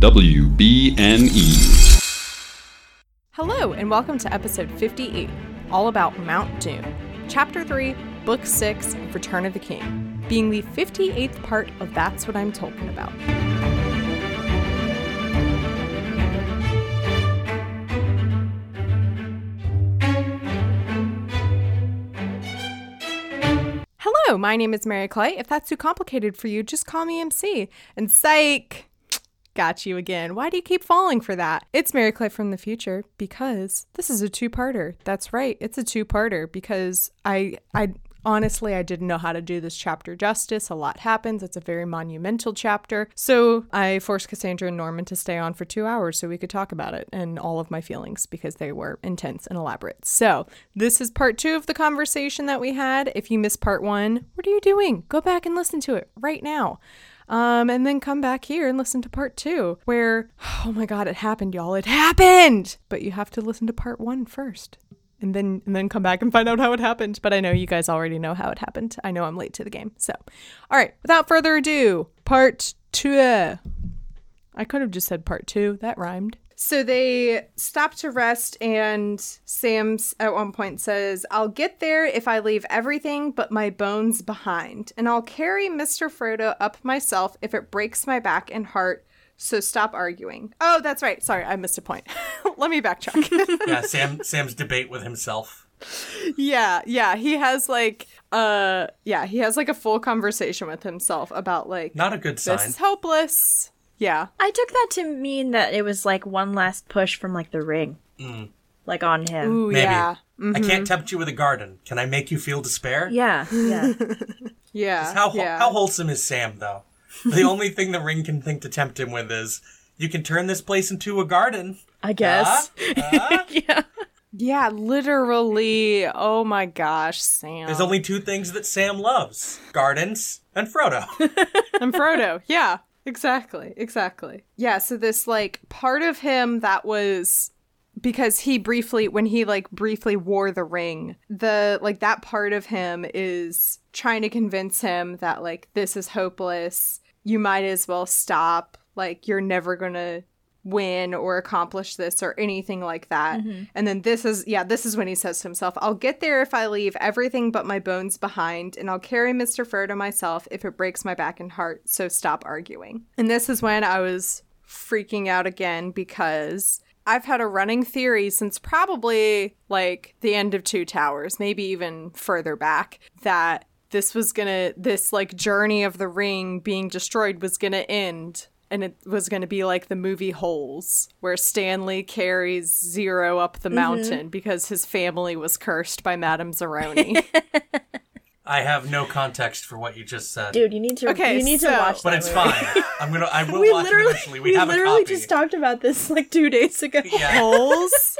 WBNE. Hello, and welcome to episode 58, all about Mount Doom, Chapter 3, Book 6 of Return of the King, being the 58th part of That's What I'm Talking About. Hello, my name is Mary Clay. If that's too complicated for you, just call me MC. And psych! Got you again. Why do you keep falling for that? It's Mary Clay from the future because this is a two-parter. That's right. It's a two-parter because I I honestly I didn't know how to do this chapter justice. A lot happens. It's a very monumental chapter. So I forced Cassandra and Norman to stay on for 2 hours so we could talk about it and all of my feelings because they were intense and elaborate. So, this is part 2 of the conversation that we had. If you missed part 1, what are you doing? Go back and listen to it right now. Um, and then come back here and listen to part two, where, oh my God, it happened, y'all. It happened! But you have to listen to part one first. And then and then come back and find out how it happened. But I know you guys already know how it happened. I know I'm late to the game. So all right, without further ado, part two. I could have just said part two. That rhymed. So they stop to rest, and Sam's at one point says, I'll get there if I leave everything but my bones behind, and I'll carry Mr. Frodo up myself if it breaks my back and heart. So stop arguing. Oh, that's right. Sorry, I missed a point. Let me backtrack. yeah, Sam Sam's debate with himself. yeah, yeah. He has like uh yeah, he has like a full conversation with himself about like Not a good this sign. is hopeless. Yeah. I took that to mean that it was like one last push from like the ring, mm. like on him. Ooh, Maybe. yeah. I mm-hmm. can't tempt you with a garden. Can I make you feel despair? Yeah, yeah. Yeah. How yeah. how wholesome is Sam though? The only thing the ring can think to tempt him with is you can turn this place into a garden. I guess. Huh? yeah. Yeah, literally. Oh my gosh, Sam. There's only two things that Sam loves: gardens and Frodo. and Frodo. Yeah, exactly. Exactly. Yeah, so this like part of him that was because he briefly when he like briefly wore the ring, the like that part of him is trying to convince him that like this is hopeless. You might as well stop. Like you're never to win or accomplish this or anything like that. Mm-hmm. And then this is yeah, this is when he says to himself, I'll get there if I leave everything but my bones behind, and I'll carry Mr. Frodo myself if it breaks my back and heart, so stop arguing. And this is when I was freaking out again because I've had a running theory since probably like the end of Two Towers, maybe even further back, that this was gonna this like journey of the ring being destroyed was gonna end and it was going to be like the movie Holes, where Stanley carries Zero up the mm-hmm. mountain because his family was cursed by Madame Zeroni. I have no context for what you just said, Dude, you need to Okay, you need so- to watch but that it's movie. fine. I'm gonna. I will We watch it literally, eventually. We, we have literally a copy. just talked about this like two days ago. yeah. Holes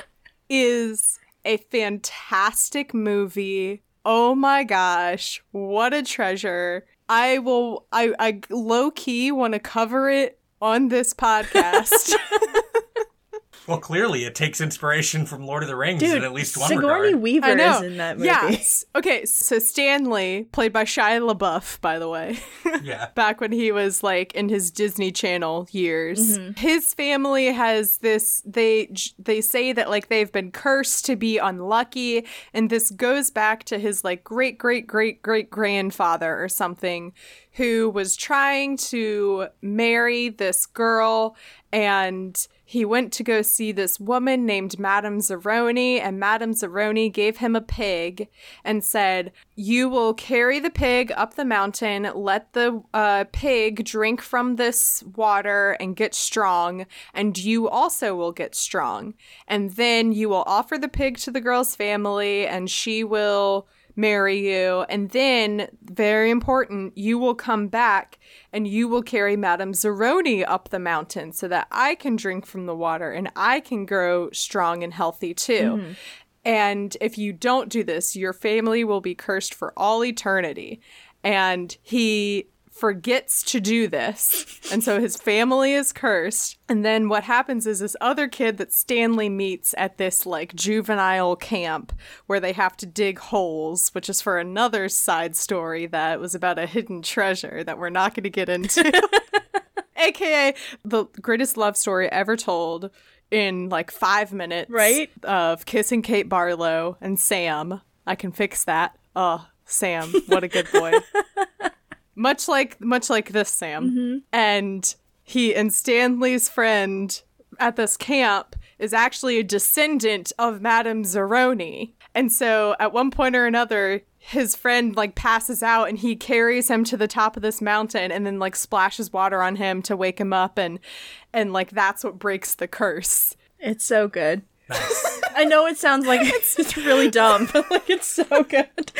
is a fantastic movie. Oh my gosh, what a treasure. I will I I low key want to cover it on this podcast. Well, clearly it takes inspiration from Lord of the Rings Dude, in at least one Sigourney regard. Weaver I know. is in that movie. Yes. Okay, so Stanley, played by Shia LaBeouf, by the way. Yeah. back when he was like in his Disney Channel years. Mm-hmm. His family has this they they say that like they've been cursed to be unlucky and this goes back to his like great great great great grandfather or something who was trying to marry this girl and he went to go see this woman named Madame Zeroni, and Madame Zeroni gave him a pig and said, You will carry the pig up the mountain, let the uh, pig drink from this water and get strong, and you also will get strong. And then you will offer the pig to the girl's family, and she will marry you. And then, very important, you will come back and you will carry Madame Zeroni up the mountain so that I can drink from the water and I can grow strong and healthy too. Mm-hmm. And if you don't do this, your family will be cursed for all eternity. And he forgets to do this. And so his family is cursed. And then what happens is this other kid that Stanley meets at this like juvenile camp where they have to dig holes, which is for another side story that was about a hidden treasure that we're not going to get into. AKA the greatest love story ever told in like five minutes. Right. Of kissing Kate Barlow and Sam. I can fix that. Oh, Sam, what a good boy. much like much like this Sam. Mm-hmm. And he and Stanley's friend at this camp is actually a descendant of Madame Zeroni. And so at one point or another, his friend like passes out and he carries him to the top of this mountain and then like splashes water on him to wake him up and and like that's what breaks the curse. It's so good. I know it sounds like it's, it's really dumb, but like it's so good.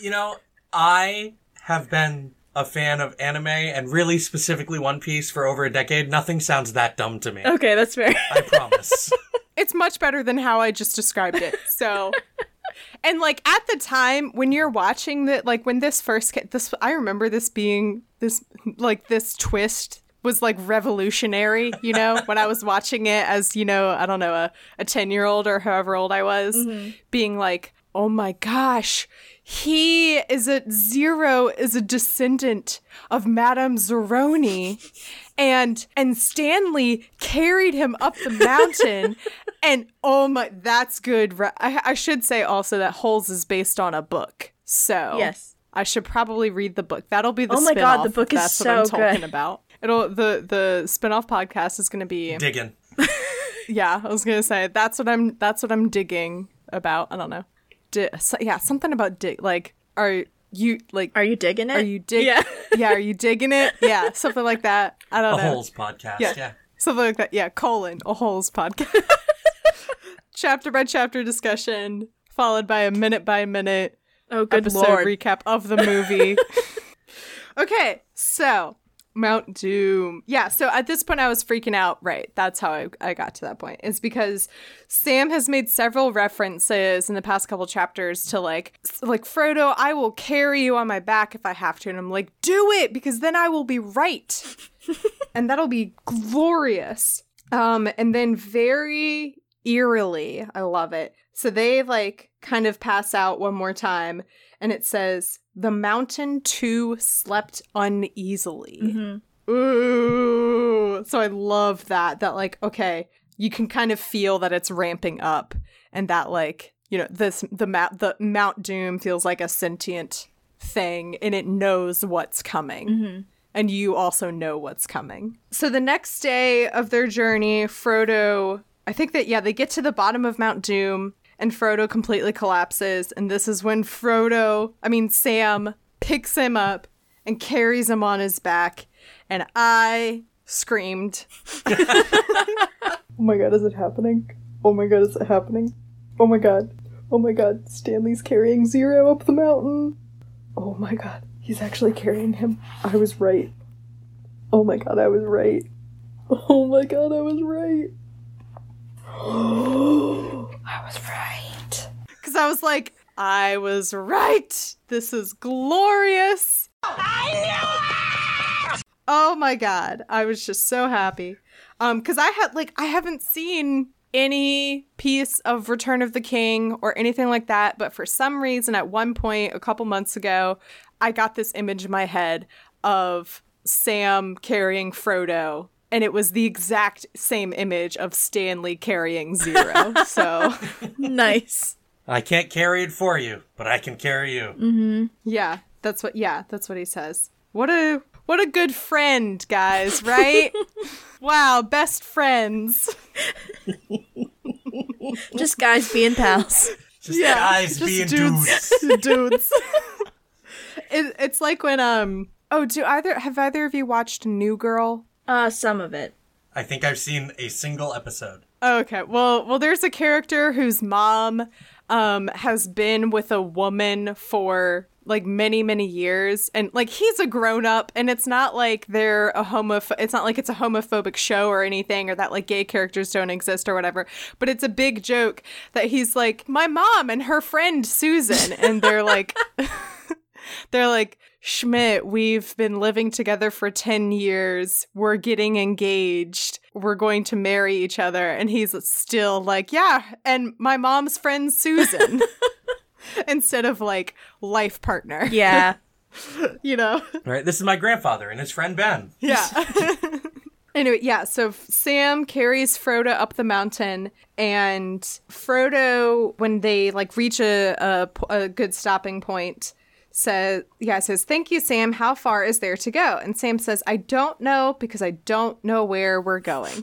You know, I have been a fan of anime and really specifically One Piece for over a decade. Nothing sounds that dumb to me. Okay, that's fair. I promise. It's much better than how I just described it. So And like at the time when you're watching that like when this first ca- this I remember this being this like this twist was like revolutionary, you know, when I was watching it as, you know, I don't know, a, a 10 year old or however old I was, mm-hmm. being like, oh my gosh, he is a zero is a descendant of Madame Zeroni. And and Stanley carried him up the mountain, and oh my, that's good. I, I should say also that Holes is based on a book, so Yes. I should probably read the book. That'll be the Oh my God, the spin-off, book if is that's what I'm so talking good. about. It'll the the spin-off podcast is going to be Digging. yeah. I was going to say that's what I'm that's what I'm digging about. I don't know. Di- so, yeah, something about dig. Like, are you like Are you digging it? are you dig? Yeah. yeah. Are you digging it? Yeah, something like that. I don't A know. Holes podcast. Yeah. Yeah. Something like that. Yeah, colon, a holes podcast. chapter by chapter discussion, followed by a minute by minute Oh, good episode lord. recap of the movie. okay, so Mount Doom. Yeah, so at this point I was freaking out. Right, that's how I, I got to that point. Is because Sam has made several references in the past couple chapters to like, like Frodo, I will carry you on my back if I have to, and I'm like, do it because then I will be right, and that'll be glorious. Um, and then very eerily, I love it. So they like kind of pass out one more time, and it says, The mountain too slept uneasily. Mhm. Ooh. So I love that. That, like, okay, you can kind of feel that it's ramping up, and that, like, you know, this, the, mount, the Mount Doom feels like a sentient thing, and it knows what's coming and you also know what's coming. So the next day of their journey, Frodo, I think that, yeah, they get to the bottom of Mount Doom and Frodo completely collapses. And this is when Frodo, I mean, Sam picks him up and carries him on his back. And I screamed. oh my god, is it happening? Oh my god, is it happening? Oh my god. Oh my god, Stanley's carrying Zero up the mountain. Oh my god, he's actually carrying him. I was right. Oh my god, I was right. Oh my god, I was right. Oh I was right. Because I was like, I was right. This is glorious. I knew it! Oh my god, I was just so happy. Um, because I had like I haven't seen any piece of Return of the King or anything like that, but for some reason at one point a couple months ago, I got this image in my head of Sam carrying Frodo. And it was the exact same image of Stanley carrying Zero. so nice. I can't carry it for you, but I can carry you. Yeah, that's what yeah, that's what he says. What a what a good friend, guys, right? wow, best friends. Just guys being pals. Just Yeah, guys just being dudes. dudes. dudes. it, it's like when um oh, do either have either of you watched New Girl? Uh, some of it. I think I've seen a single episode. Okay. Well, well there's a character whose mom um has been with a woman for like many many years and like he's a grown up and it's not like they're a homoph it's not like it's a homophobic show or anything or that like gay characters don't exist or whatever but it's a big joke that he's like my mom and her friend Susan and they're like they're like Schmidt, we've been living together for 10 years. We're getting engaged. We're going to marry each other. And he's still like, yeah, and my mom's friend Susan. Instead of like life partner. Yeah. You know? Right? This is my grandfather and his friend Ben. Yeah. Anyway, yeah, so Sam carries Frodo up the mountain, and Frodo, when they like reach a, a, a good stopping point, says, yeah, says, Thank you, Sam. How far is there to go? And Sam says, I don't know because I don't know where we're going.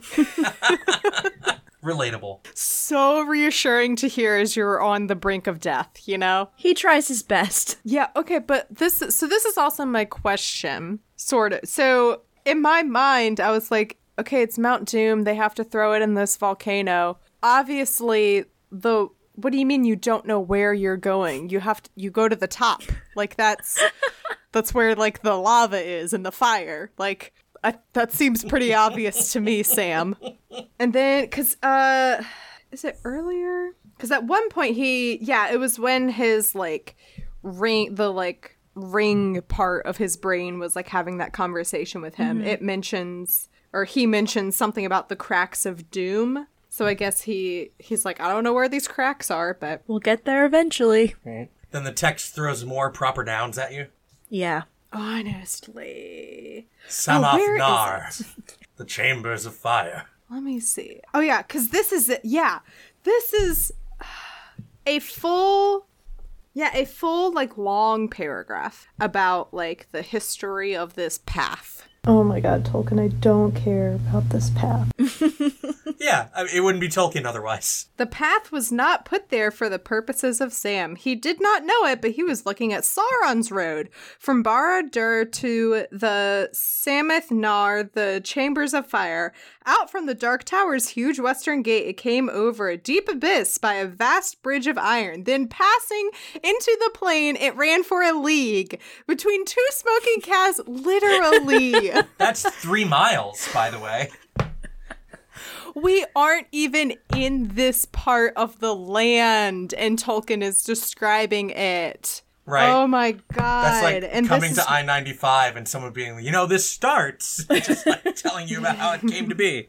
Relatable. so reassuring to hear as you're on the brink of death, you know? He tries his best. Yeah, okay, but this so this is also my question, sort of. So in my mind, I was like, okay, it's Mount Doom. They have to throw it in this volcano. Obviously, the what do you mean you don't know where you're going? You have to you go to the top. Like that's that's where like the lava is and the fire. Like I, that seems pretty obvious to me, Sam. And then cuz uh is it earlier? Cuz at one point he yeah, it was when his like ring the like ring part of his brain was like having that conversation with him. It mentions or he mentions something about the cracks of doom. So I guess he he's like I don't know where these cracks are, but We'll get there eventually. Right. Then the text throws more proper nouns at you. Yeah. honestly, Sammath Oh, where is Naur, the chambers of fire. let me see. Oh yeah, cuz this is it. Yeah. This is a full yeah, a full like long paragraph about like the history of this path. Oh my god, Tolkien, I don't care about this path. Yeah, I mean, it wouldn't be Tolkien otherwise. The path was not put there for the purposes of Sam. He did not know it, but he was looking at Sauron's road from Barad-dûr to the Sammath Naur, the Chambers of Fire. Out from the Dark Tower's huge western gate, it came over a deep abyss by a vast bridge of iron. Then, passing into the plain, it ran for a league between two smoking casks, literally. That's three miles, by the way. we aren't even in this part of the land and Tolkien is describing it. Right. Oh my god. That's like and coming to I ninety five and someone being, you know, this starts. Just like telling you about how it came to be.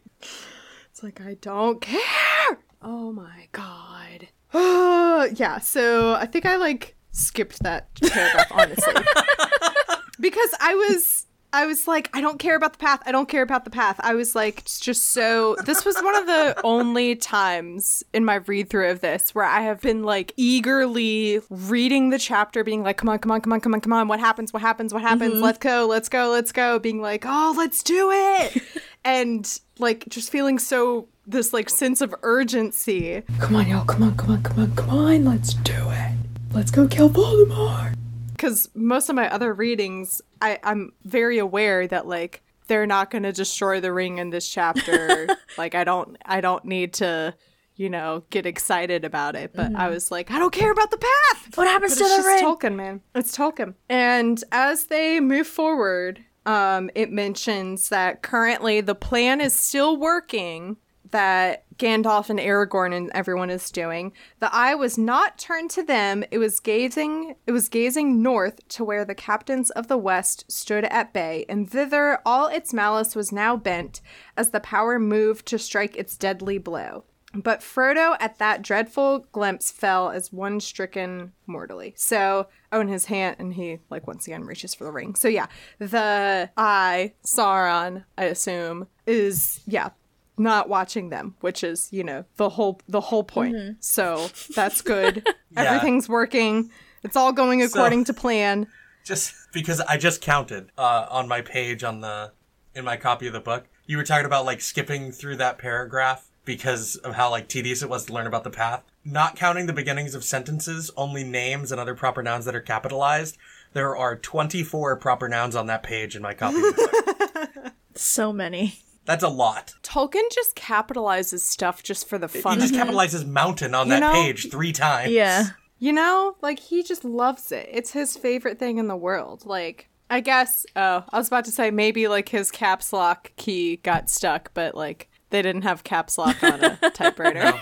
It's like I don't care. Oh my god. yeah, so I think I like skipped that paragraph honestly. because I was I was like, I don't care about the path. I don't care about the path. I was like, it's just so. This was one of the only times in my read through of this where I have been like eagerly reading the chapter, being like, come on, come on, come on, come on, come on. What happens? What happens? What happens? Mm-hmm. Let's go, let's go, let's go. Being like, oh, let's do it. and like just feeling so, this like sense of urgency. Come on, y'all. Come on, come on, come on, come on. Let's do it. Let's go kill Voldemort because most of my other readings, I, I'm very aware that like they're not going to destroy the ring in this chapter. like I don't, I don't need to, you know, get excited about it. But I was like, I don't care about the path. What happens But to it's the ring? Tolkien, man. It's Tolkien. And as they move forward, um, it mentions that currently the plan is still working that Gandalf and Aragorn and everyone is doing. The eye was not turned to them. It was gazing it was gazing north to where the captains of the west stood at bay, and thither all its malice was now bent as the power moved to strike its deadly blow. But Frodo at that dreadful glimpse fell as one stricken mortally. So, oh, in his hand, and he, like, once again reaches for the ring. So, yeah, the eye, Sauron, I assume, is, yeah, not watching them, which is, you know, the whole the whole point. So that's good. Yeah. Everything's working. It's all going according to plan. Just because I just counted uh, on my page on the in my copy of the book. You were talking about like skipping through that paragraph because of how like tedious it was to learn about the path. Not counting the beginnings of sentences, only names and other proper nouns that are capitalized. There are 24 proper nouns on that page in my copy of the book. So many. That's a lot. Tolkien just capitalizes stuff just for the fun He just it. capitalizes mountain on You that know- page three times. Yeah. You know, like he just loves it. It's his favorite thing in the world. Like, I guess, oh, I was about to say maybe like his caps lock key got stuck, but like they didn't have caps lock on a typewriter.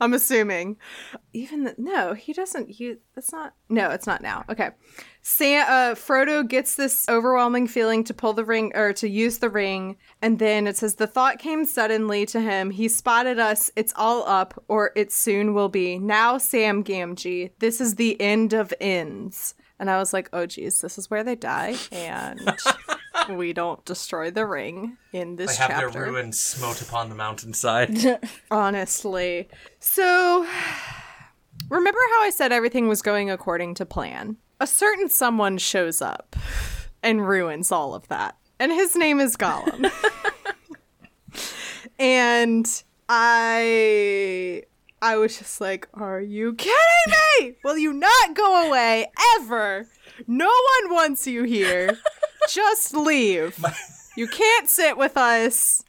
I'm assuming. Even the, no, he doesn't. Use, that's not. No, it's not now. Okay. Sam, uh, Frodo gets this overwhelming feeling to pull the ring or to use the ring, and then it says the thought came suddenly to him. He spotted us. It's all up, or it soon will be. Now, Sam Gamgee, this is the end of ends. And I was like, oh geez, this is where they die. And we don't destroy the ring in this They have chapter. their ruin smote upon the mountainside. Honestly. So, remember how I said everything was going according to plan? A certain someone shows up and ruins all of that. And his name is Gollum. and I I was just like, "Are you kidding me? Will you not go away ever? No one wants you here. Just leave. You can't sit with us.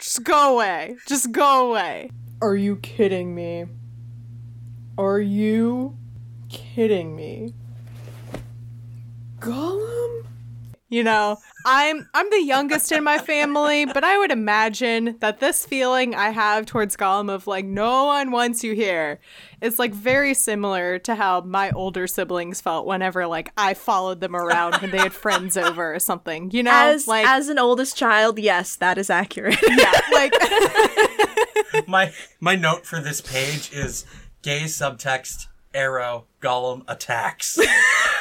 Just go away. Just go away." Are you kidding me? Are you kidding me? Gollum? You know, I'm I'm the youngest in my family, but I would imagine that this feeling I have towards Gollum of like no one wants you here is like very similar to how my older siblings felt whenever like I followed them around when they had friends over or something. You know, As like as an oldest child, yes, that is accurate. yeah, like my my note for this page is gay subtext arrow Gollum attacks.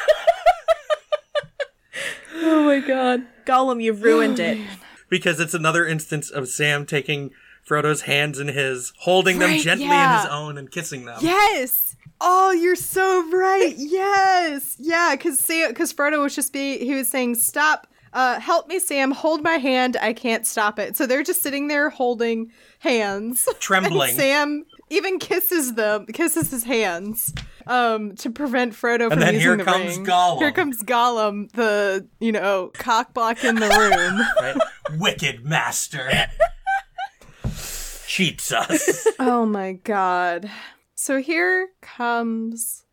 oh my god. Gollum, you've ruined it. because it's another instance of Sam taking Frodo's hands in his, holding them gently yeah. in his own and kissing them. Yes. Oh, you're so right. Yes. Yeah, cuz Sam cuz Frodo was just be he was saying stop uh help me Sam, hold my hand. I can't stop it. So they're just sitting there holding hands. Trembling. Sam even kisses them, kisses his hands. Um, to prevent Frodo from then using here the comes ring. Gollum. Here comes Gollum, the you know cock block in the room. Right? Wicked master. Cheats us. Oh my god. So here comes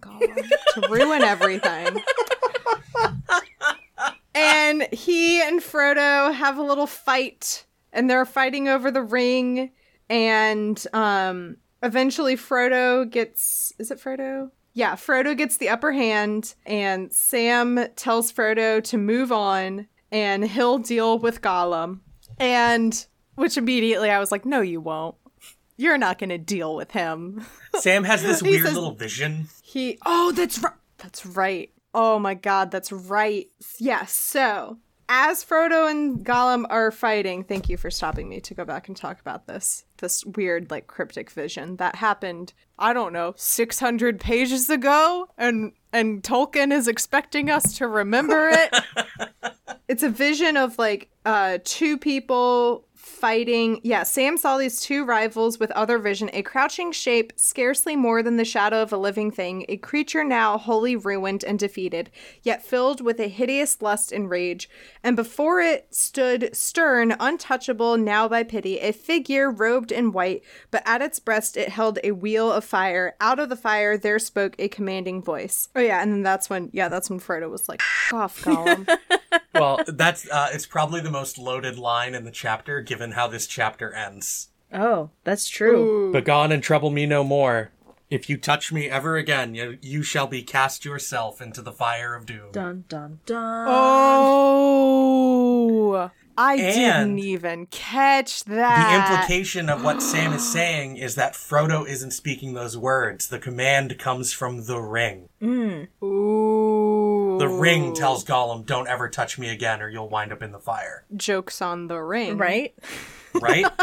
Gollum to ruin everything. and he and Frodo have a little fight and they're fighting over the ring and um eventually Frodo gets is it Frodo? Yeah, Frodo gets the upper hand and Sam tells Frodo to move on and he'll deal with Gollum. And which immediately I was like, "No, you won't. You're not going to deal with him." Sam has this weird says- little vision. He Oh, that's right. That's right. Oh my god, that's right. Yes. So, as Frodo and Gollum are fighting, thank you for stopping me to go back and talk about this. This weird like cryptic vision that happened, I don't know, 600 pages ago and and Tolkien is expecting us to remember it. it's a vision of like uh two people fighting yeah sam saw these two rivals with other vision a crouching shape scarcely more than the shadow of a living thing a creature now wholly ruined and defeated yet filled with a hideous lust and rage. And before it stood stern untouchable now by pity a figure robed in white but at its breast it held a wheel of fire. Out of the fire there spoke a commanding voice. Oh yeah and then that's when yeah that's when frodo was like "F- off Gollum. Well, that's uh, it's probably the most loaded line in the chapter, given how this chapter ends. Oh, that's true. Begone and trouble me no more. If you touch me ever again, you, you shall be cast yourself into the fire of doom. Dun dun dun. Oh, I And- didn't even catch that. The implication of what Sam is saying is that Frodo isn't speaking those words. The command comes from the ring. Mm. Ooh, The ring tells Gollum, "Don't ever touch me again, or you'll wind up in the fire." jokes on the ring, Right? Right?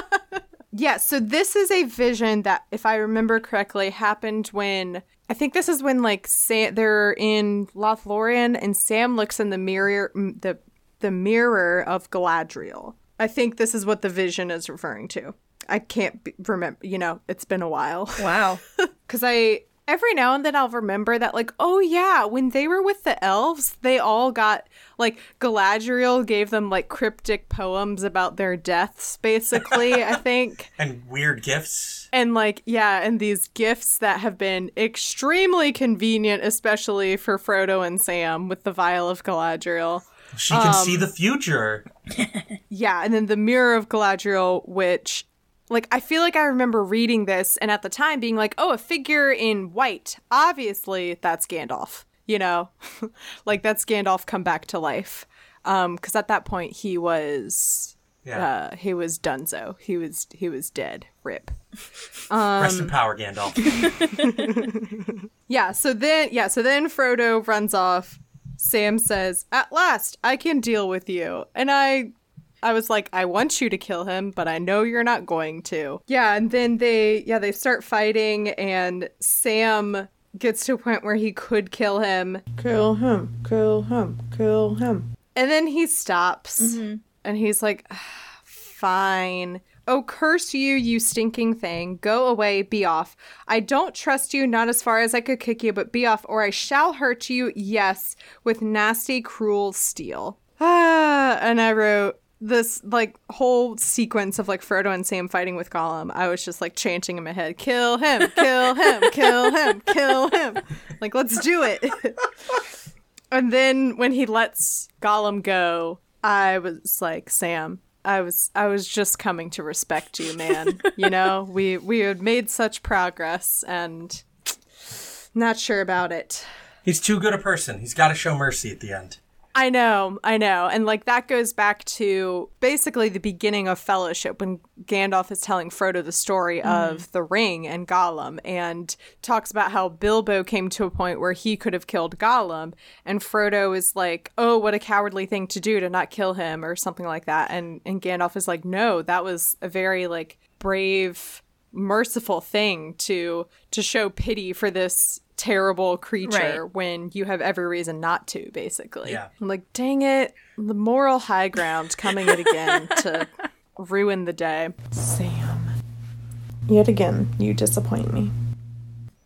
Yeah. So this is a vision that, if I remember correctly, happened when I think this is when like Sam they're in Lothlorien and Sam looks in the mirror, the the mirror of Galadriel. I think this is what the vision is referring to. I can't be, remember. You know, it's been a while. Wow. Because I every now and then I'll remember that like, oh yeah, when they were with the elves, they all got like Galadriel gave them like cryptic poems about their deaths, basically, I think. and weird gifts. And like, yeah, and these gifts that have been extremely convenient, especially for Frodo and Sam with the vial of Galadriel. She can see um, the future. Yeah, and then the Mirror of Galadriel, which, like, I feel like I remember reading this and at the time being like, oh, a figure in white. Obviously, that's Gandalf, you know? like, that's Gandalf come back to life. Um, because at that point he was, Yeah. uh, he was Dunzo. He was, he was dead. Rip. Um, Rest in power, Gandalf. Yeah, so then, yeah, so then Frodo runs off Sam says, "At last, I can deal with you." And I I was like, I want you to kill him, but I know you're not going to. Yeah, and then they yeah, they start fighting and Sam gets to a point where he could kill him. Kill him, kill him, kill him. And then he stops and he's like, "Ah, Fine. Oh, curse you, you stinking thing. Go away, be off. I don't trust you, not as far as I could kick you, but be off, or I shall hurt you, yes, with nasty, cruel steel. Ah, and I wrote this like whole sequence of like Frodo and Sam fighting with Gollum. I was just like chanting in my head, kill him, kill him, kill him, kill him. Like, let's do it. And then when he lets Gollum go, I was like, Sam, I was I was just coming to respect you, man. you know, we we had made such progress and not sure about it. He's too good a person. He's got to show mercy at the end. I know, I know. And like that goes back to basically the beginning of Fellowship when Gandalf is telling Frodo the story mm-hmm. of the ring and Gollum and talks about how Bilbo came to a point where he could have killed Gollum and Frodo is like, "Oh, what a cowardly thing to do to not kill him" or something like that. And and Gandalf is like, "No, that was a very like brave merciful thing to to show pity for this terrible creature Right. when you have every reason not to basically Yeah. i'm like dang it the moral high ground coming it again to ruin the day Sam. Yet again, you disappoint me.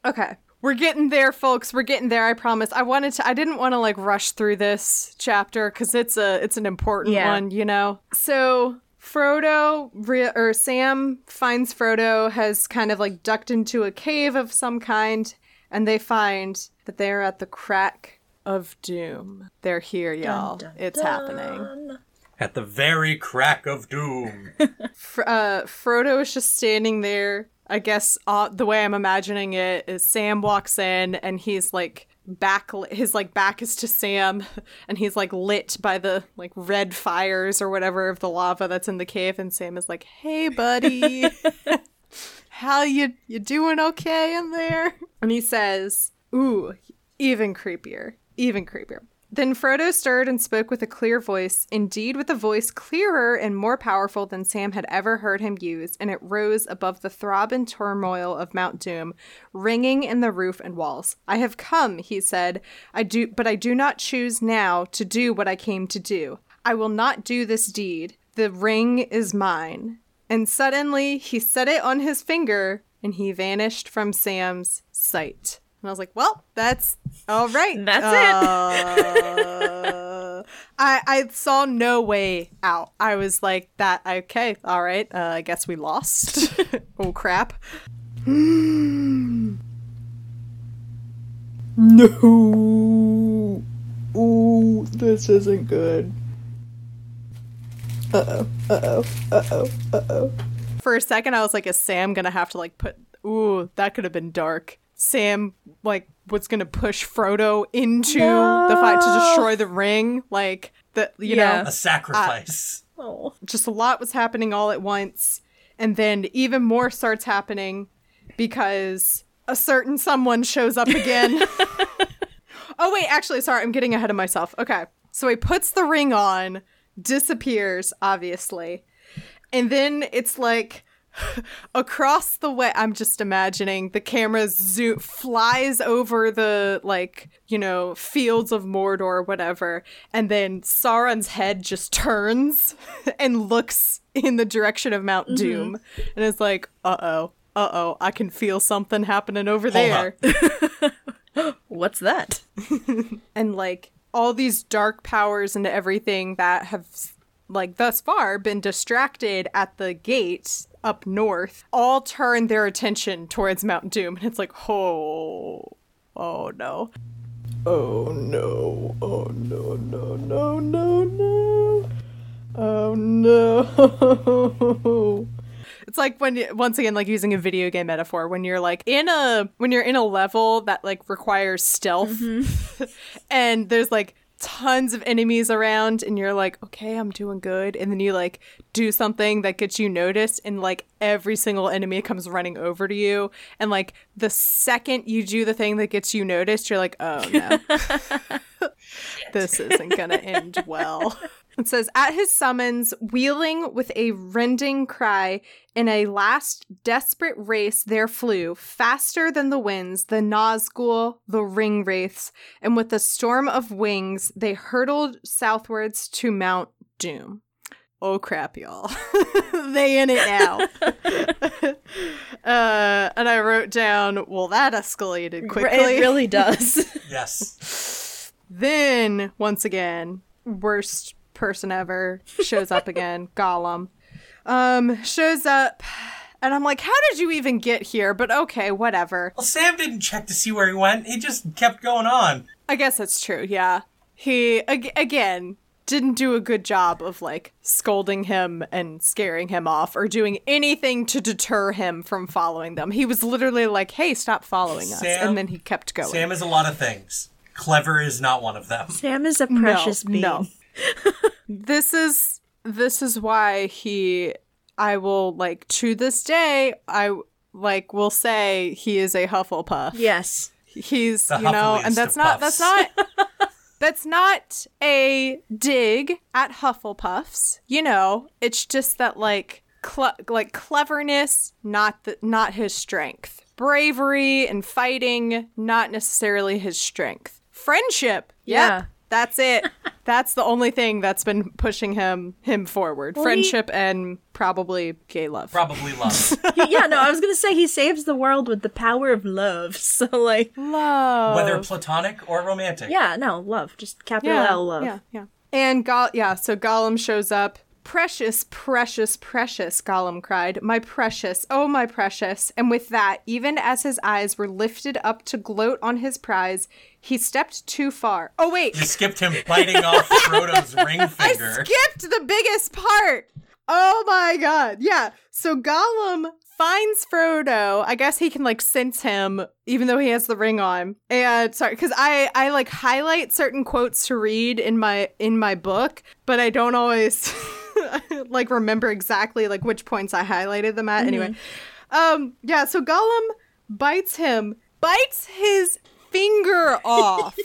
okay we're getting there folks we're getting there i promise i wanted to i didn't want to like rush through this chapter because it's a it's an important Yeah. one you know so frodo re- or sam finds frodo has kind of like ducked into a cave of some kind and they find that they're at the crack of doom they're here y'all dun, it's happening At the very crack of doom. Fr- uh, Frodo is just standing there. I guess uh, the way I'm imagining it is Sam walks in and he's like back his like back is to Sam and he's like lit by the like red fires or whatever of the lava that's in the cave and Sam is like, "Hey buddy. How you you doing okay in there?" And he says, "Ooh, even creepier. Even creepier." Then Frodo stirred and spoke with a clear voice, indeed with a voice clearer and more powerful than Sam had ever heard him use, and it rose above the throb and turmoil of Mount Doom, ringing in the roof and walls. I have come, he said, I do but I do not choose now to do what I came to do. I will not do this deed. The ring is mine. And suddenly he set it on his finger and he vanished from Sam's sight. And I was like, well, that's all right. That's Uh, I I saw no way out. I was like, that okay, all right. Uh, I guess we lost. oh crap. No. Ooh, this isn't good. Uh oh. Uh oh. Uh oh. Uh oh. For a second, I was like, is Sam gonna have to like put? Ooh, that could have been dark. Sam like was gonna push Frodo into the fight to destroy the ring. Like the you Yeah. know A sacrifice. Oh. just a lot was happening all at once and then even more starts happening because a certain someone shows up again oh wait actually sorry i'm getting ahead of myself okay so he puts the ring on disappears obviously and then it's like across the way i'm just imagining the camera zo- flies over the like you know fields of mordor or whatever and then sauron's head just turns and looks in the direction of mount mm-hmm. doom and it's like uh-oh uh-oh i can feel something happening over there. What's that? and like all these dark powers and everything that have like thus far been distracted at the gate up north all turn their attention towards Mount Doom and it's like oh oh no Oh no. Oh no, no, no, no, no. Oh no. It's like when once again like using a video game metaphor when you're like in a when you're in a level that like requires stealth mm-hmm. and there's like tons of enemies around and you're like okay I'm doing good. And then you like do something that gets you noticed and like every single enemy comes running over to you. And like the second you do the thing that gets you noticed you're like oh no. This isn't gonna end well. It says, at his summons, wheeling with a rending cry, in a last desperate race there flew, faster than the winds, the Nazgul, the ring wraiths, and with a storm of wings, they hurtled southwards to Mount Doom. Oh crap, y'all. they in it now. uh, and I wrote down, well, that escalated quickly. It really does. Yes. Then, once again, worst person ever shows up again, Gollum. Um, shows up, and I'm like, how did you even get here? But okay, whatever. Well, Sam didn't check to see where he went. He just kept going on. I guess that's true, yeah. He, ag- again, didn't do a good job of like scolding him and scaring him off or doing anything to deter him from following them. He was literally like, hey, stop following us. And then he kept going. Sam is a lot of things. Clever is not one of them. Sam is a precious being. no. This is this is why he I will like to this day I like will say he is a Hufflepuff. Yes. He's The you know, and that's of not that's not that's not a dig at Hufflepuffs. You know, it's just that like cle- like cleverness, not the, not his strength. Bravery and fighting, not necessarily his strength. Friendship, yep, Yeah. That's it. that's the only thing that's been pushing him him forward. he- Friendship and probably gay love. Probably love. yeah, no, I was gonna say he saves the world with the power of love. So like, love. Whether platonic or romantic. yeah, no, love, just capital yeah, L love. Yeah, yeah. And Go- yeah, so Gollum shows up. Precious, precious, precious, Gollum cried. My precious, oh my precious. And with that, even as his eyes were lifted up to gloat on his prize, he stepped too far. Oh, wait. You skipped him biting off Frodo's ring finger. I skipped the biggest part. Oh my god. Yeah. So Gollum finds Frodo. I guess he can like sense him even though he has the ring on. And sorry cuz I I like highlight certain quotes to read in my in my book, but I don't always like remember exactly like which points I highlighted them at. Anyway. Um yeah, so Gollum bites him, bites his finger off.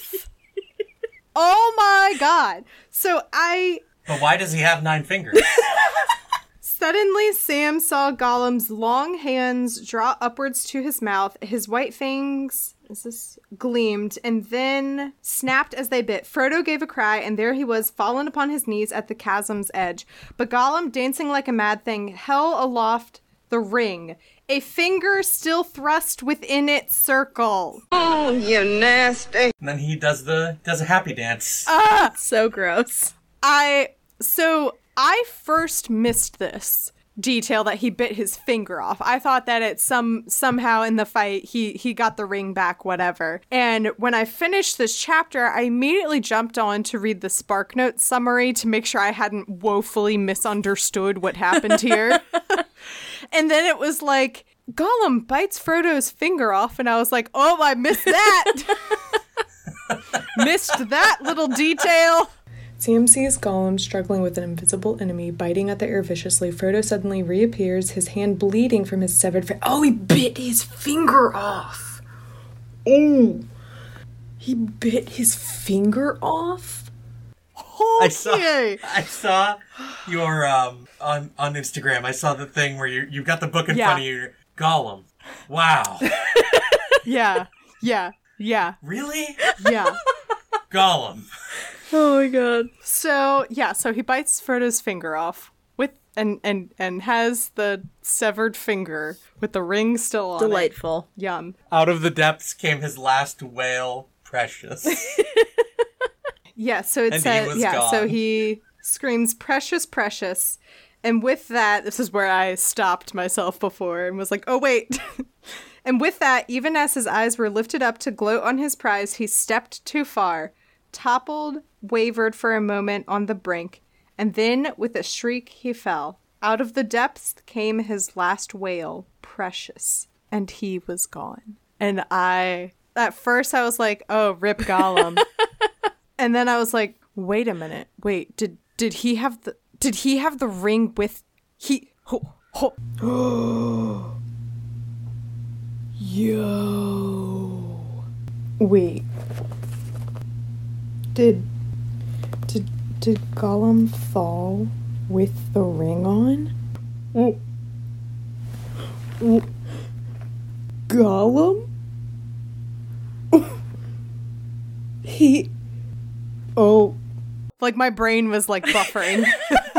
oh my god. So I But why does he have nine fingers? Suddenly, Sam saw Gollum's long hands draw upwards to his mouth. His white fangs is this gleamed and then snapped as they bit. Frodo gave a cry, and there he was, fallen upon his knees at the chasm's edge. But Gollum, dancing like a mad thing, held aloft the ring, a finger still thrust within its circle. Oh, you nasty! And then he does the does a happy dance. Ah, So gross. I so I first missed this detail that he bit his finger off. I thought that it some somehow in the fight he he got the ring back whatever. And when I finished this chapter, I immediately jumped on to read the Spark Notes summary to make sure I hadn't woefully misunderstood what happened here. and then it was like Gollum bites Frodo's finger off and I was like, "Oh, I missed that." missed that little detail. Sam sees Gollum struggling with an invisible enemy, biting at the air viciously. Frodo suddenly reappears, his hand bleeding from his severed finger. Oh, he bit his finger off! Oh! He bit his finger off? I saw I saw your um on on Instagram. I saw the thing where you you've got the book in Yeah. front of you. Gollum. Wow. Yeah, yeah, yeah, really? yeah. Gollum. Oh my god. So yeah, so he bites Frodo's finger off with and and and has the severed finger with the ring still on. it. Delightful. Yum. Out of the depths came his last wail, precious. Yeah. So it says was yeah. So he screams, "Precious, precious." And with that, this is where I stopped myself before and was like, "Oh wait." and with that, even as his eyes were lifted up to gloat on his prize, he stepped too far, toppled, wavered for a moment on the brink, and then with a shriek he fell. Out of the depths came his last wail, precious, and he was gone. And I, at first, I was like, "Oh, rip Gollum," and then I was like, "Wait a minute, wait did did he have the did he have the ring with he?" Ho, ho, Yo. Wait. Did did did Gollum fall with the ring on? Gollum? he Oh, Like my brain was like buffering.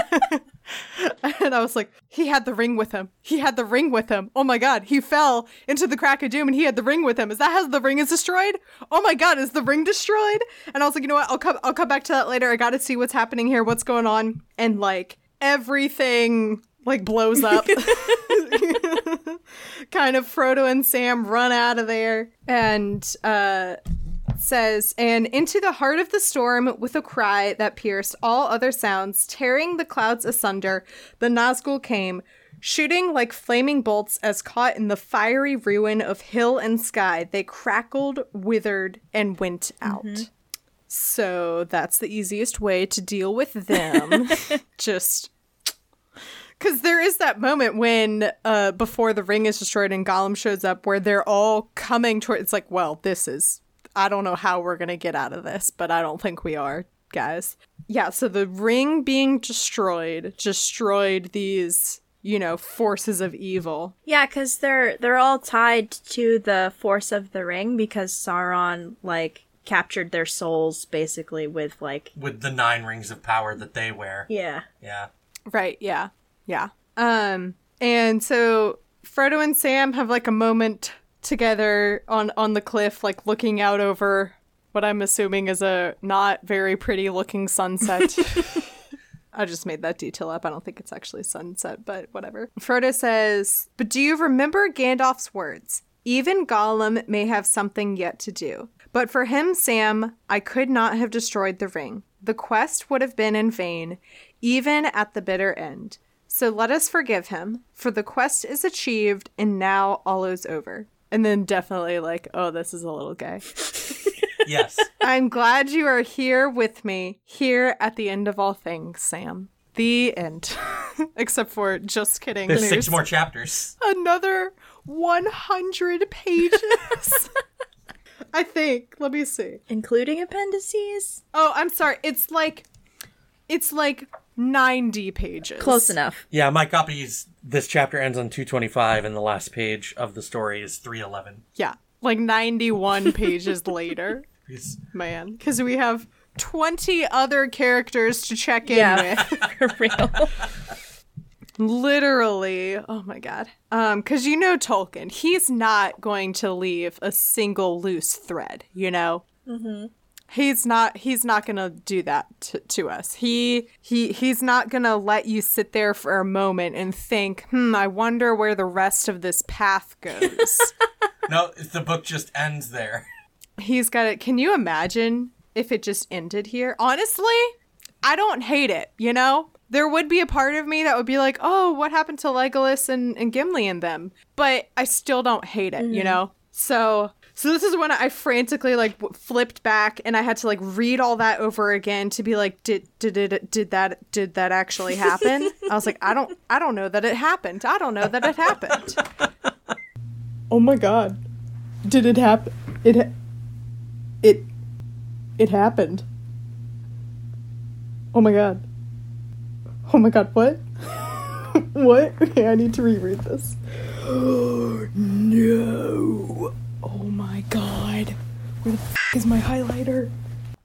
and I was like, he had the ring with him. He had the ring with him. Oh my god, he fell into the crack of doom and he had the ring with him. Is that how the ring is destroyed? Oh my god, is the ring destroyed? And I was like, you know what? I'll come I'll come back to that later. I gotta see what's happening here, what's going on. And like everything like blows up. kind of Frodo and Sam run out of there and uh says, and into the heart of the storm with a cry that pierced all other sounds, tearing the clouds asunder, the Nazgul came, shooting like flaming bolts as caught in the fiery ruin of hill and sky. They crackled, withered, and went out. So that's the easiest way to deal with them. Just because there is that moment when, uh, before the ring is destroyed and Gollum shows up, where they're all coming toward. It's like, well, this is. I don't know how we're gonna get out of this, but I don't think we are, guys. Yeah. So the ring being destroyed destroyed these, you know, forces of evil. Yeah, because they're they're all tied to the force of the ring because Sauron like captured their souls basically with like with the nine rings of power that they wear. yeah. Yeah. Right, yeah. Yeah. Um and so Frodo and Sam have like a moment together on on the cliff like looking out over what I'm assuming is a not very pretty looking sunset. I just made that detail up. I don't think it's actually sunset, but whatever. Frodo says, "But do you remember Gandalf's words? Even Gollum may have something yet to do. But for him, Sam, I could not have destroyed the ring. The quest would have been in vain, even at the bitter end. So let us forgive him, for the quest is achieved, and now all is over. And then definitely like, oh, this is a little gay. Yes. I'm glad you are here with me, here at the end of all things, Sam. The end. Except for just kidding. There's six more chapters. another 100 pages. I think. Let me see. Including appendices? Oh, I'm sorry. It's like it's like 90 pages. Close enough. Yeah, my copies. This chapter ends on 225, and the last page of the story is 311. Yeah. Like 91 pages later. It's- Man, because we have 20 other characters to check in Yeah. with. For real. Literally. Oh my god. Um, because you know Tolkien, he's not going to leave a single loose thread, you know? Mm-hmm. He's not he's not gonna do that to, to us. He he he's not gonna let you sit there for a moment and think, hmm, I wonder where the rest of this path goes. no, the book just ends there. he's got it. Can you imagine if it just ended here? Honestly, I don't hate it, you know? There would be a part of me that would be like, oh, what happened to Legolas and, and Gimli and them? But I still don't hate it, you know? So so this is when I frantically like flipped back and I had to like read all that over again to be like, did did it did that did that actually happen? I was like, I don't I don't know that it happened. I don't know that it happened. Oh my god. Did it happen? It it it happened. Oh my god. Oh my god, what? what? Okay, I need to reread this. no. My god. Where the f- is my highlighter?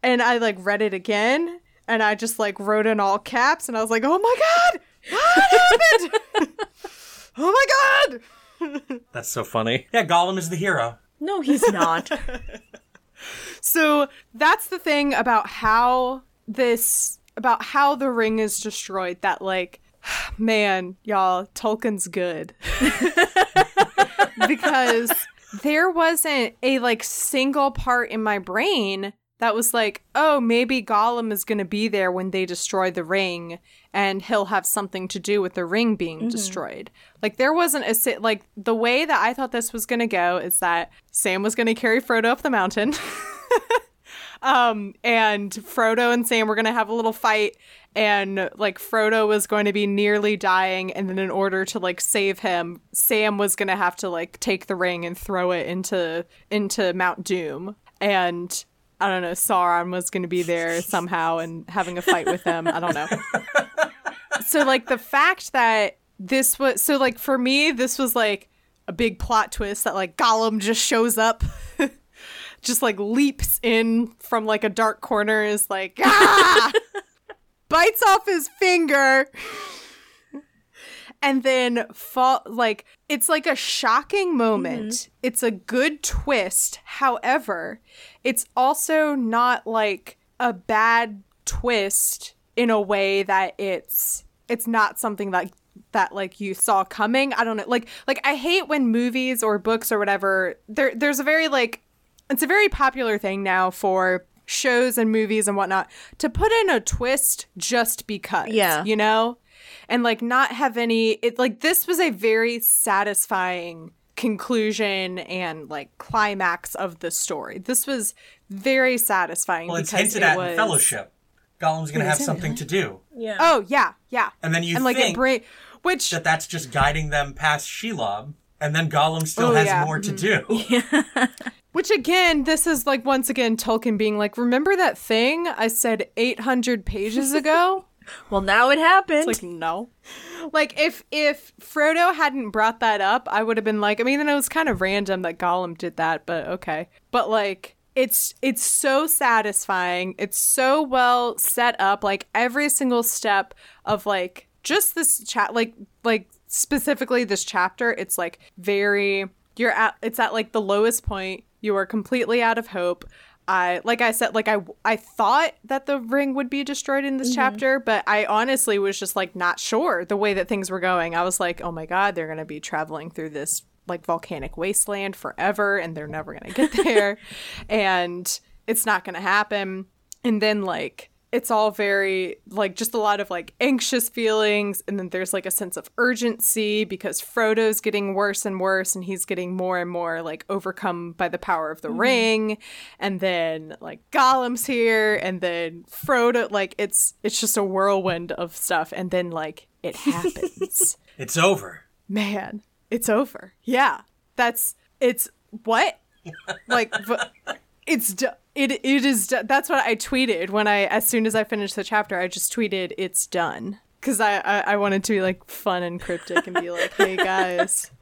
and I like read it again and I just like wrote in all caps and I was like, "Oh my god! What happened? oh my god!" That's so funny. Yeah, Gollum is the hero. No, he's not. So, that's the thing about how this about how the ring is destroyed that like man, y'all, Tolkien's good. because there wasn't a like single part in my brain that was like, oh, maybe Gollum is going to be there when they destroy the ring and he'll have something to do with the ring being mm-hmm. destroyed. Like there wasn't a si- like the way that I thought this was going to go is that Sam was going to carry Frodo up the mountain. um and Frodo and Sam were going to have a little fight and like Frodo was going to be nearly dying and then in order to like save him Sam was going to have to like take the ring and throw it into into Mount Doom and I don't know, Sauron was going to be there somehow and having a fight with them. I don't know. so like the fact that this was so like for me this was like a big plot twist that like Gollum just shows up just like leaps in from like a dark corner is like ah! bites off his finger. And then fall like it's like a shocking moment. It's a good twist. However it's also not like a bad twist in a way that it's it's not something that that like you saw coming. I don't know. Like like i hate when movies or books or whatever there there's a very like it's a very popular thing now for shows and movies and whatnot to put in a twist just because Yeah. you know and like not have any it like this was a very satisfying conclusion and like climax of the story this was very satisfying Well, it's because hinted it at was in Fellowship. Gollum's going to have is it something to do, Yeah. oh yeah yeah and then you and like it think bring which that that's just guiding them past Shelob, and then Gollum still Oh, has yeah. more to do. Which again, this is like once again Tolkien being like, remember that thing I said 800 pages ago? Well, now it happened. It's like no. Like if if Frodo hadn't brought that up, I would have been like, I mean, then it was kind of random that Gollum did that, but okay. But like it's it's so satisfying. It's so well set up like every single step of like just this chat like like specifically this chapter, it's like very you're at it's at like the lowest point. You are completely out of hope. I like I said like I I thought that the ring would be destroyed in this mm-hmm. chapter, but I honestly was just like not sure the way that things were going. I was like, "Oh my god, they're going to be traveling through this like volcanic wasteland forever and they're never going to get there and it's not going to happen." And then like it's all very like just a lot of like anxious feelings and then there's like a sense of urgency because Frodo's getting worse and worse and he's getting more and more like overcome by the power of the mm-hmm. ring. And then like Gollum's here and then Frodo like it's it's just a whirlwind of stuff and then like it happens. It's over. man it's over. Yeah that's it's what? Like but it's do- it it is that's what i tweeted when i as soon as i finished the chapter i just tweeted it's done because I, I i wanted to be like fun and cryptic and be like hey guys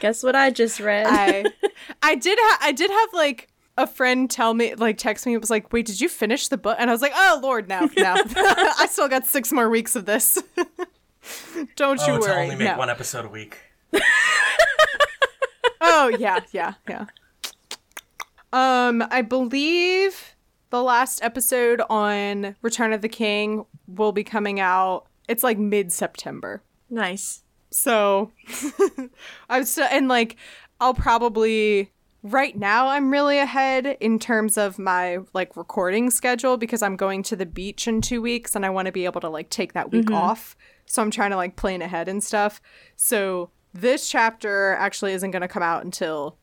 Guess what I just read? i i did ha- i did have like a friend tell me like text me it was like wait did you finish the book and i was like oh lord no no i still got six more weeks of this don't you Oh, to worry only make no. one episode a week. Oh yeah, yeah, yeah. Um, I believe the last episode on Return of the King will be coming out. It's like mid September. nice. So I'm still, and like I'll probably right now I'm really ahead in terms of my like recording schedule because I'm going to the beach in 2 weeks and I want to be able to like take that week off. So I'm trying to like plan ahead and stuff. So this chapter actually isn't going to come out until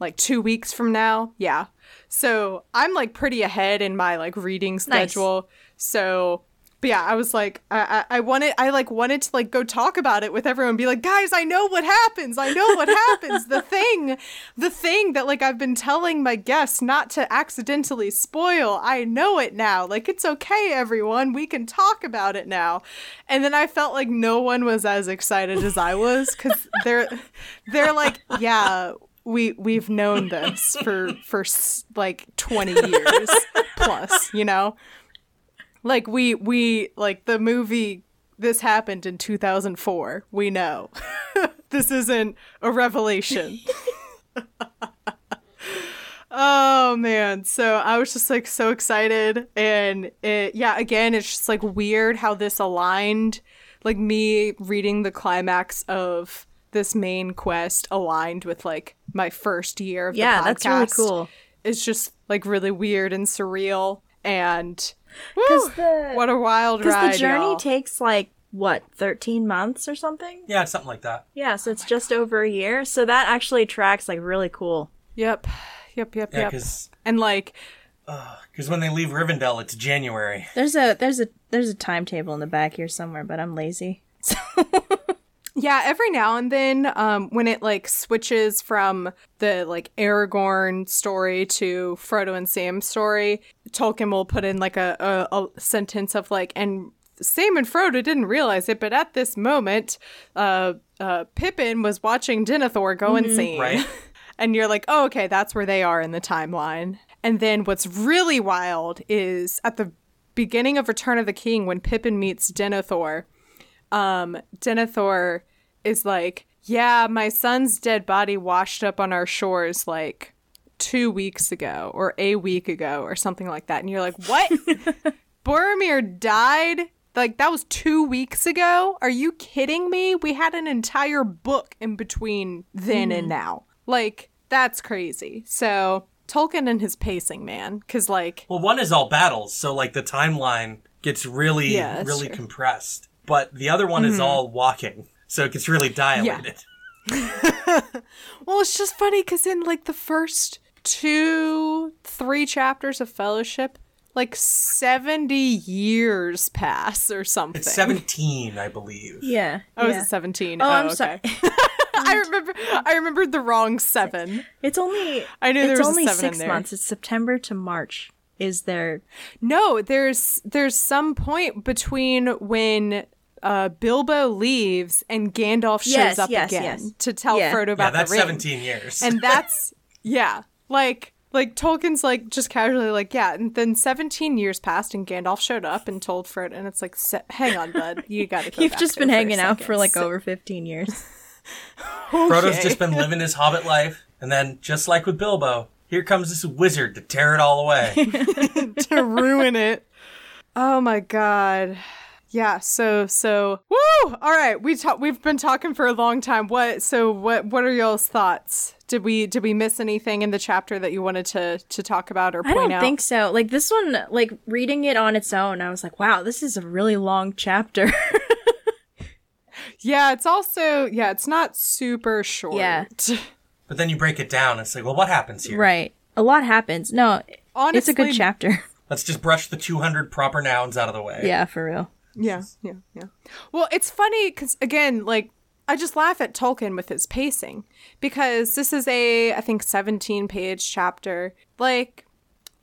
like 2 weeks from now. Yeah. So I'm like pretty ahead in my like reading schedule. So but yeah, I was like, I, I, I wanted, I like wanted to like go talk about it with everyone, be like, guys, I know what happens. I know what happens. The thing, the thing that like I've been telling my guests not to accidentally spoil. I know it now. Like it's okay, everyone. We can talk about it now. And then I felt like no one was as excited as I was because they're, they're like, yeah, we we've known this for for like 20 years plus you know? Like we we like the movie this happened in 2004 we know. This isn't a revelation. Oh man. So i was just like so excited and it yeah again it's just like weird how this aligned like me reading the climax of this main quest aligned with like my first year of the world. Yeah, the that's really cool. it's just like really weird and surreal and woo, the- what a wild ride. Because the journey y'all. takes like what, thirteen months or something? Yeah, something like that. Yeah, so it's just over a year. So that actually tracks like really cool. yep yep yep Yeah, yep because and like Because when they leave Rivendell, it's January. There's a there's a there's a timetable in the back here somewhere, but I'm lazy. yeah Yeah, every now and then, um, when it like switches from the like Aragorn story to Frodo and Sam's story, Tolkien will put in like a, a, a sentence of like, and Sam and Frodo didn't realize it, but at this moment, uh, uh, Pippin was watching Denethor go insane. Right. and you're like, oh, okay, that's where they are in the timeline. And then what's really wild is at the beginning of Return of the King when Pippin meets Denethor, um, Denethor is like, yeah, my son's dead body washed up on our shores like two weeks ago or a week ago or something like that. And you're like, what? Boromir died? Like, that was two weeks ago? Are you kidding me? We had an entire book in between then and now. Like, that's crazy. So, Tolkien and his pacing, man. Because, like, Well, one is all battles, so like the timeline gets really, Yeah, really true. Compressed. But the other one is mm-hmm. all walking, so it gets really dilated. Well, it's just funny because in like the first two, three chapters of Fellowship, like 70 years pass or something. It's 17, I believe. Yeah. Oh, yeah. is it 17? Oh, I'm okay. sorry. I remember I remembered the wrong seven. It's only I knew there it's was a only seven in six there. months. It's September to March. Is there? No, there's there's some point between when uh, Bilbo leaves and Gandalf shows Yes, up yes, again yes. to tell Yeah. Frodo Yeah, about that's the ring. 17 years. and that's yeah like like tolkien's like just casually like yeah and then 17 years passed and gandalf showed up and told frodo and it's like "Se- hang on bud you gotta go You've back just been hanging out for like over fifteen years. Frodo's just been living his hobbit life, and then, just like with Bilbo, here comes this wizard to tear it all away. to ruin it oh my god yeah so so woo all right we talk we've been talking for a long time what so what what are y'all's thoughts did we did we miss anything in the chapter that you wanted to to talk about or point out? I don't out think so. Like this one, like reading it on its own, I was like, wow, this is a really long chapter. yeah it's also yeah it's not super short Yeah. but then you break it down, it's like, well, what happens here? right. A lot happens. No, Honestly, it's a good chapter. Let's just brush the 200 proper nouns out of the way. yeah, for real. Yeah, yeah, yeah. Well, it's funny because again, like I just laugh at Tolkien with his pacing because this is a I think 17 page chapter. Like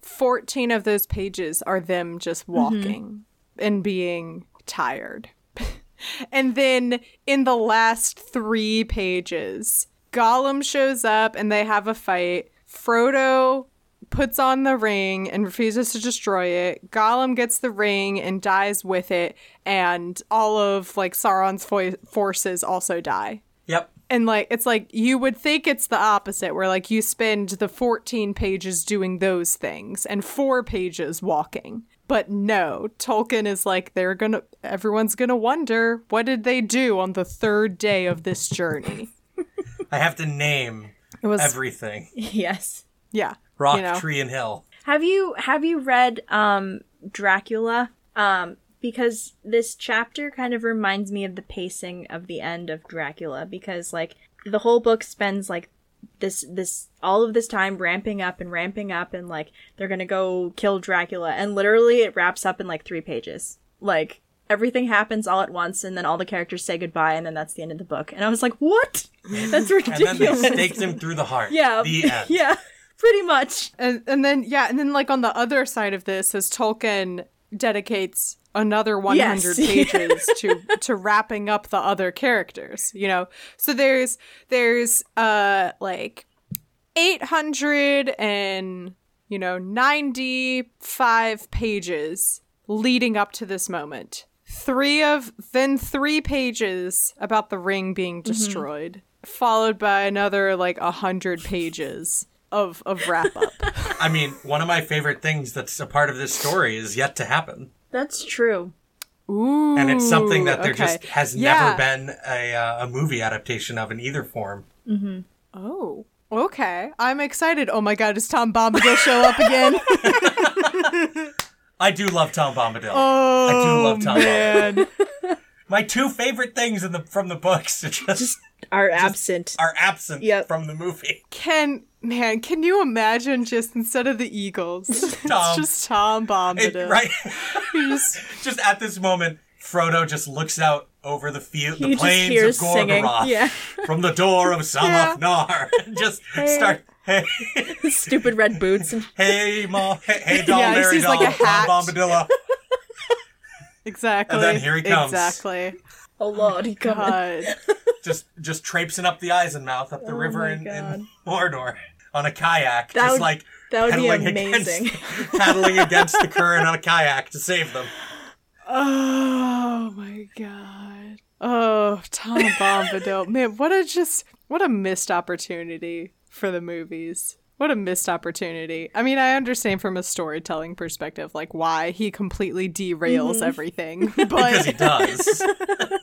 14 of those pages are them just mm-hmm. walking and being tired. and then in the last 3 pages, Gollum shows up and they have a fight. Frodo puts on the ring and refuses to destroy it. Gollum gets the ring and dies with it, and all of like Sauron's fo- forces also die. Yep. And like it's like you would think it's the opposite, where like you spend the 14 pages doing those things and four pages walking. But no, Tolkien is like they're gonna everyone's gonna wonder what did they do on the third day of this journey. I have to name It was everything yes. yeah. Rock, you know. tree, and hill. Have you have you read um Dracula? Um because this chapter kind of reminds me of the pacing of the end of Dracula because like the whole book spends like this this all of this time ramping up and ramping up and like they're going to go kill Dracula and literally it wraps up in like 3 pages. Like everything happens all at once and then all the characters say goodbye and then that's the end of the book. And I was like, "What? That's ridiculous. And then they ridiculous." staked him through the heart. yeah. The yeah. Pretty much. and and then yeah, and then like on the other side of this, as Tolkien dedicates another 100 Yes. pages to to wrapping up the other characters, you know. So there's there's uh like 800 and you know 95 pages leading up to this moment. 3 of then 3 pages about the ring being destroyed, followed by another like 100 pages of of wrap up. I mean, one of my favorite things that's a part of this story is yet to happen. That's true. Ooh, And it's something that there okay. just has Yeah. never been a, uh, a movie adaptation of in either form. Mm-hmm. Oh, okay. I'm excited. Oh my god, does Tom Bombadil show up again? I do love Tom Bombadil. oh, I do love Tom man. My two favorite things in the from the books are just, Are absent. are absent Yep. from the movie. Can man, can you imagine just instead of the Eagles, it's just Tom It- Bombadil, right? Just just at this moment, Frodo just looks out over the field, the plains of singing. Gorgoroth, Yeah. from the door of Sammath Naur. just start, hey, Stupid red boots. And hey, ma, hey, hey, doll, Yeah, he Mary doll, like, a hat. Bon Bombadilla. Exactly. And then here he comes. Exactly. oh lord, he coming. God. just just traipsing up the eyes and mouth up the river Oh my in, in Mordor on a kayak, That just would- like that would be amazing. against paddling against the current on a kayak to save them. Oh my god. Oh, Tom Bombadil. Man, what a just what a missed opportunity for the movies. What a missed opportunity. I mean, I understand from a storytelling perspective like why he completely derails Mm-hmm. everything. Because he But does.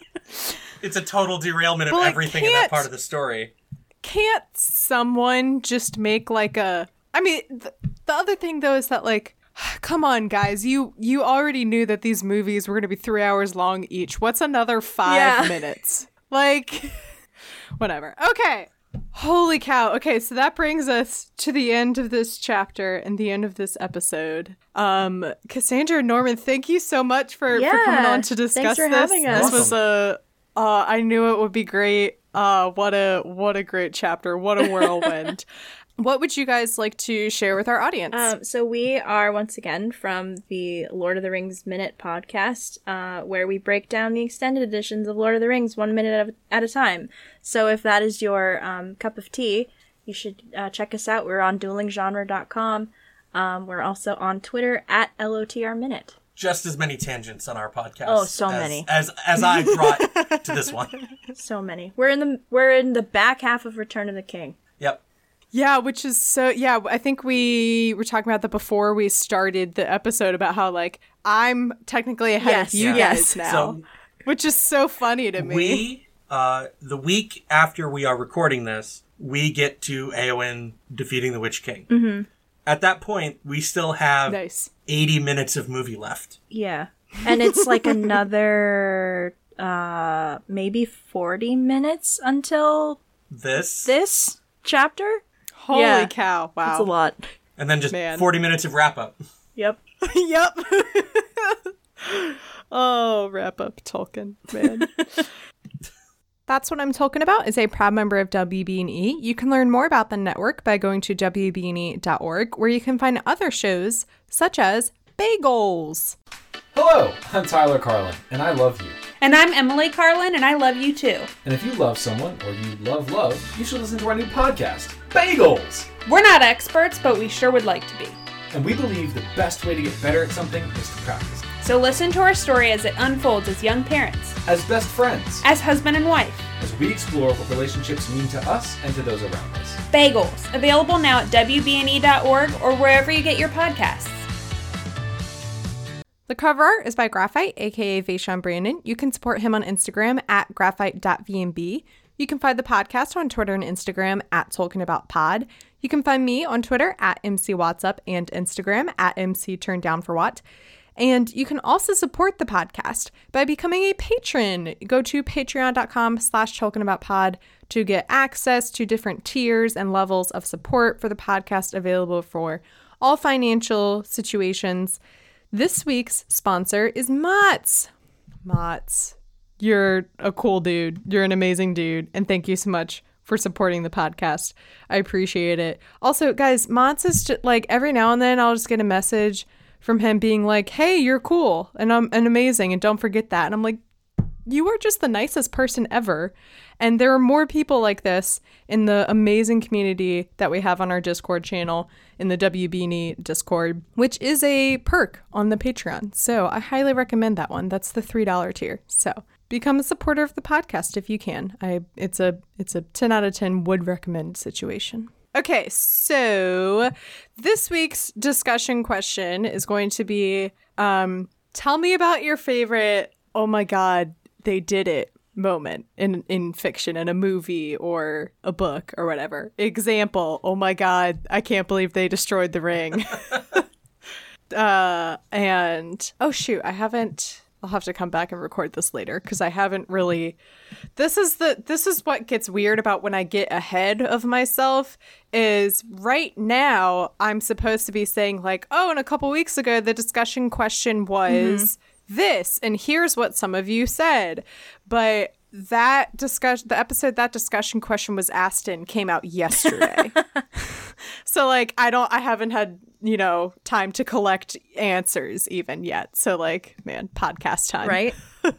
it's a total derailment of But, like, everything in that part of the story. can't someone just make like a I mean, th- the other thing though is that like come on guys, you you already knew that these movies were going to be 3 hours long each. What's another 5 Yeah. minutes? Like whatever. Okay. Holy cow. Okay, so that brings us to the end of this chapter and the end of this episode. Um Cassandra and Norman, thank you so much for, for coming on to discuss for this. having us. This was a uh, I knew it would be great. Uh, what a what a great chapter. What a whirlwind. what would you guys like to share with our audience? Um, so we are once again from the Lord of the Rings Minute podcast, uh, where we break down the extended editions of Lord of the Rings one minute at a, time. So if that is your um, cup of tea, you should uh, check us out. We're on duelinggenre.com. Um, we're also on Twitter at LOTR Minute. Just as many tangents on our podcast. Oh, so as, many. As as I brought to this one. So many. We're in the we're in the back half of Return of the King. Yep. yeah, which is so yeah, I think we were talking about that before we started the episode about how like I'm technically ahead Yes, of you yes. guys now. So which is so funny to me. we uh the week after we are recording this, we get to Eowyn defeating the Witch King. Mm-hmm. At that point, we still have nice. 80 minutes of movie left. Yeah. And it's like another uh maybe 40 minutes until This this chapter. Holy Yeah. cow. Wow. That's a lot. and then just Man. 40 minutes of wrap up. Yep. yep. oh, wrap up Tolkien, man. That's what I'm talking about is a proud member of WBNE. You can learn more about the network by going to wbne.org where you can find other shows such as Bagels. Hello, I'm Tyler Carlin, and I love you. And I'm Emily Carlin, and I love you too. And if you love someone or you love love, you should listen to our new podcast, Bagels! We're not experts, but we sure would like to be. And we believe the best way to get better at something is to practice. So listen to our story as it unfolds as young parents, As best friends, as husband and wife. as we explore what relationships mean to us and to those around us. Bagels, available now at WBNE.org or wherever you get your podcasts. The cover art is by Graphite, aka Vaishon Brandon. You can support him on Instagram at graphite.vmb. You can find the podcast on Twitter and Instagram at Tolkien About Pod. You can find me on Twitter at MC Up and Instagram at MC Turn Down for What. And you can also support the podcast by becoming a patron. Go to patreon.com slash talkingaboutpod to get access to different tiers and levels of support for the podcast available for all financial situations. This week's sponsor is Mott's. Mott's. You're a cool dude. You're an amazing dude. And thank you so much for supporting the podcast. I appreciate it. Also, guys, Mott's is just like every now and then I'll just get a message from him being like, hey, you're cool and I'm and amazing. And don't forget that. And I'm like, you are just the nicest person ever. And there are more people like this in the amazing community that we have on our Discord channel in the WBNE Discord, which is a perk on the Patreon. So I highly recommend that one. That's the $3 tier. So become a supporter of the podcast if you can. I it's a it's a 10 out of 10 would recommend situation. Okay, so this week's discussion question is going to be um tell me about your favorite oh my god, they did it moment in in fiction in a movie or a book or whatever. Example, oh my god, I can't believe they destroyed the ring. uh and oh shoot, I haven't I'll have to come back and record this later because I haven't really this is the this is what gets weird about when I get ahead of myself is right now I'm supposed to be saying like, "Oh, and a couple weeks ago the discussion question mm-hmm. was this, and here's what some of you said. But that discussion, the episode that discussion question was asked in came out yesterday. so like I don't I haven't had, you know, time to collect answers even yet. So like, man, podcast time. Right?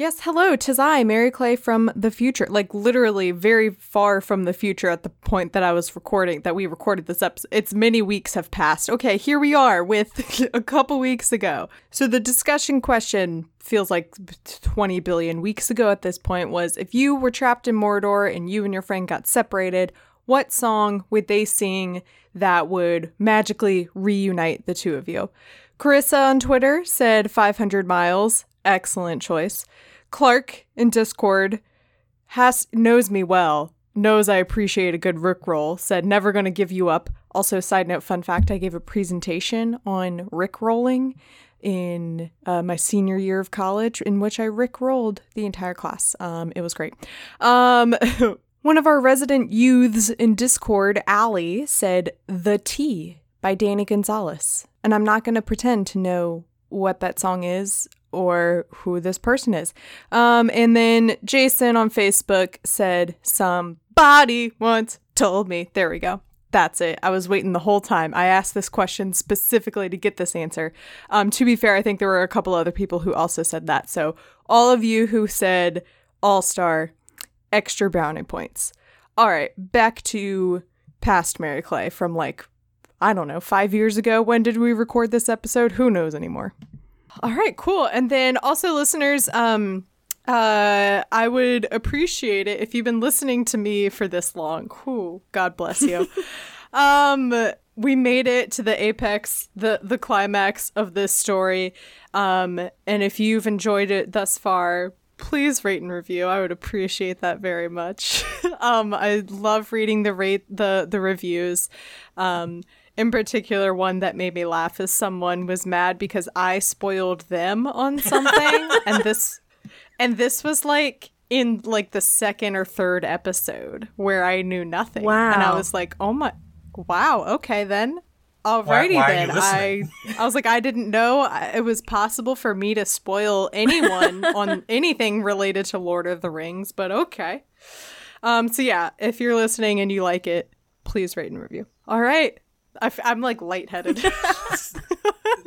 Yes, hello, tis I, Mary Clay from the future. Like literally very far from the future at the point that I was recording, that we recorded this episode. It's many weeks have passed. Okay, here we are with a couple weeks ago. So the discussion question feels like 20 billion weeks ago at this point was if you were trapped in Mordor and you and your friend got separated, what song would they sing that would magically reunite the two of you? Carissa on Twitter said 500 miles. Excellent choice. Clark in Discord has knows me well, knows I appreciate a good Rickroll, said never gonna give you up. Also, side note, fun fact, I gave a presentation on Rickrolling in uh, my senior year of college, in which I Rickrolled the entire class. Um, it was great. Um, one of our resident youths in Discord, Allie, said The Tea by Danny Gonzalez. And I'm not gonna pretend to know what that song is or who this person is. Um, and then Jason on Facebook said, Somebody once told me. There we go. That's it. I was waiting the whole time. I asked this question specifically to get this answer. Um, to be fair, I think there were a couple other people who also said that. So, all of you who said All Star, extra brownie points. All right, back to past Mary Clay from like, I don't know, five years ago. When did we record this episode? Who knows anymore? All right, cool. And then also listeners, um uh I would appreciate it if you've been listening to me for this long. Whew, God bless you. um we made it to the apex, the the climax of this story. Um and if you've enjoyed it thus far, please rate and review. I would appreciate that very much. um I love reading the rate the the reviews. Um in particular one that made me laugh is someone was mad because I spoiled them on something and this and this was like in like the second or third episode where I knew nothing. Wow. And I was like, "Oh my wow, okay then." Alrighty why you then. I? I was like, I didn't know it was possible for me to spoil anyone on anything related to Lord of the Rings, but okay. Um, so yeah, if you're listening and you like it, please rate and review. All right. I f- I'm like lightheaded.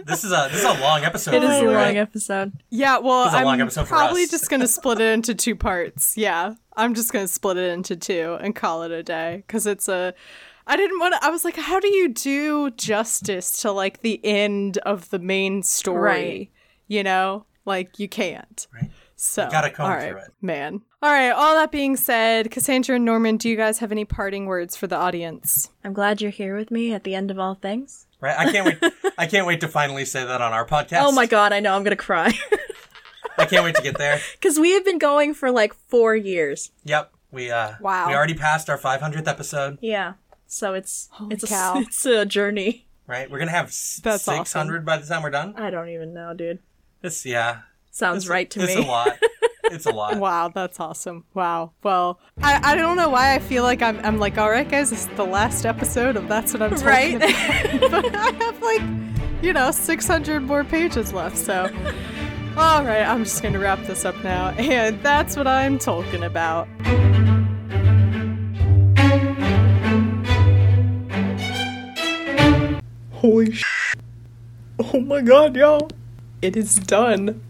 This is a this is a long episode. It is for a you, long episode. yeah, well, This is long I'm probably just gonna split it into two parts. Yeah, I'm just gonna split it into two and call it a day because it's a. I didn't want to. I was like, how do you do justice to like the end of the main story? Right. You know, like you can't. Right. So gotta come all right, through it. man. All right. All that being said, Cassandra and Norman, do you guys have any parting words for the audience? I'm glad you're here with me at the end of all things. Right? I can't wait. I can't wait to finally say that on our podcast. Oh my god, I know, I'm gonna cry. I can't wait to get there. Because we have been going for like four years. Yep. We uh Wow. we already passed our 500th episode, Yeah. So it's Holy it's a, cow. it's a journey. right? We're going to have s- That's awesome. 600 by the time we're done. I don't even know, dude. This yeah. Sounds It's- right to it's me. It's a lot. It's a lot. Wow, that's awesome. Wow. Well, I, I don't know why I feel like I'm, I'm like, all right, guys, this is the last episode of That's What I'm Talking Right? About. but I have like, you know, 600 more pages left. So, all right, I'm just going to wrap this up now. And that's what I'm talking about. Holy sh! Oh my god, y'all. It is done.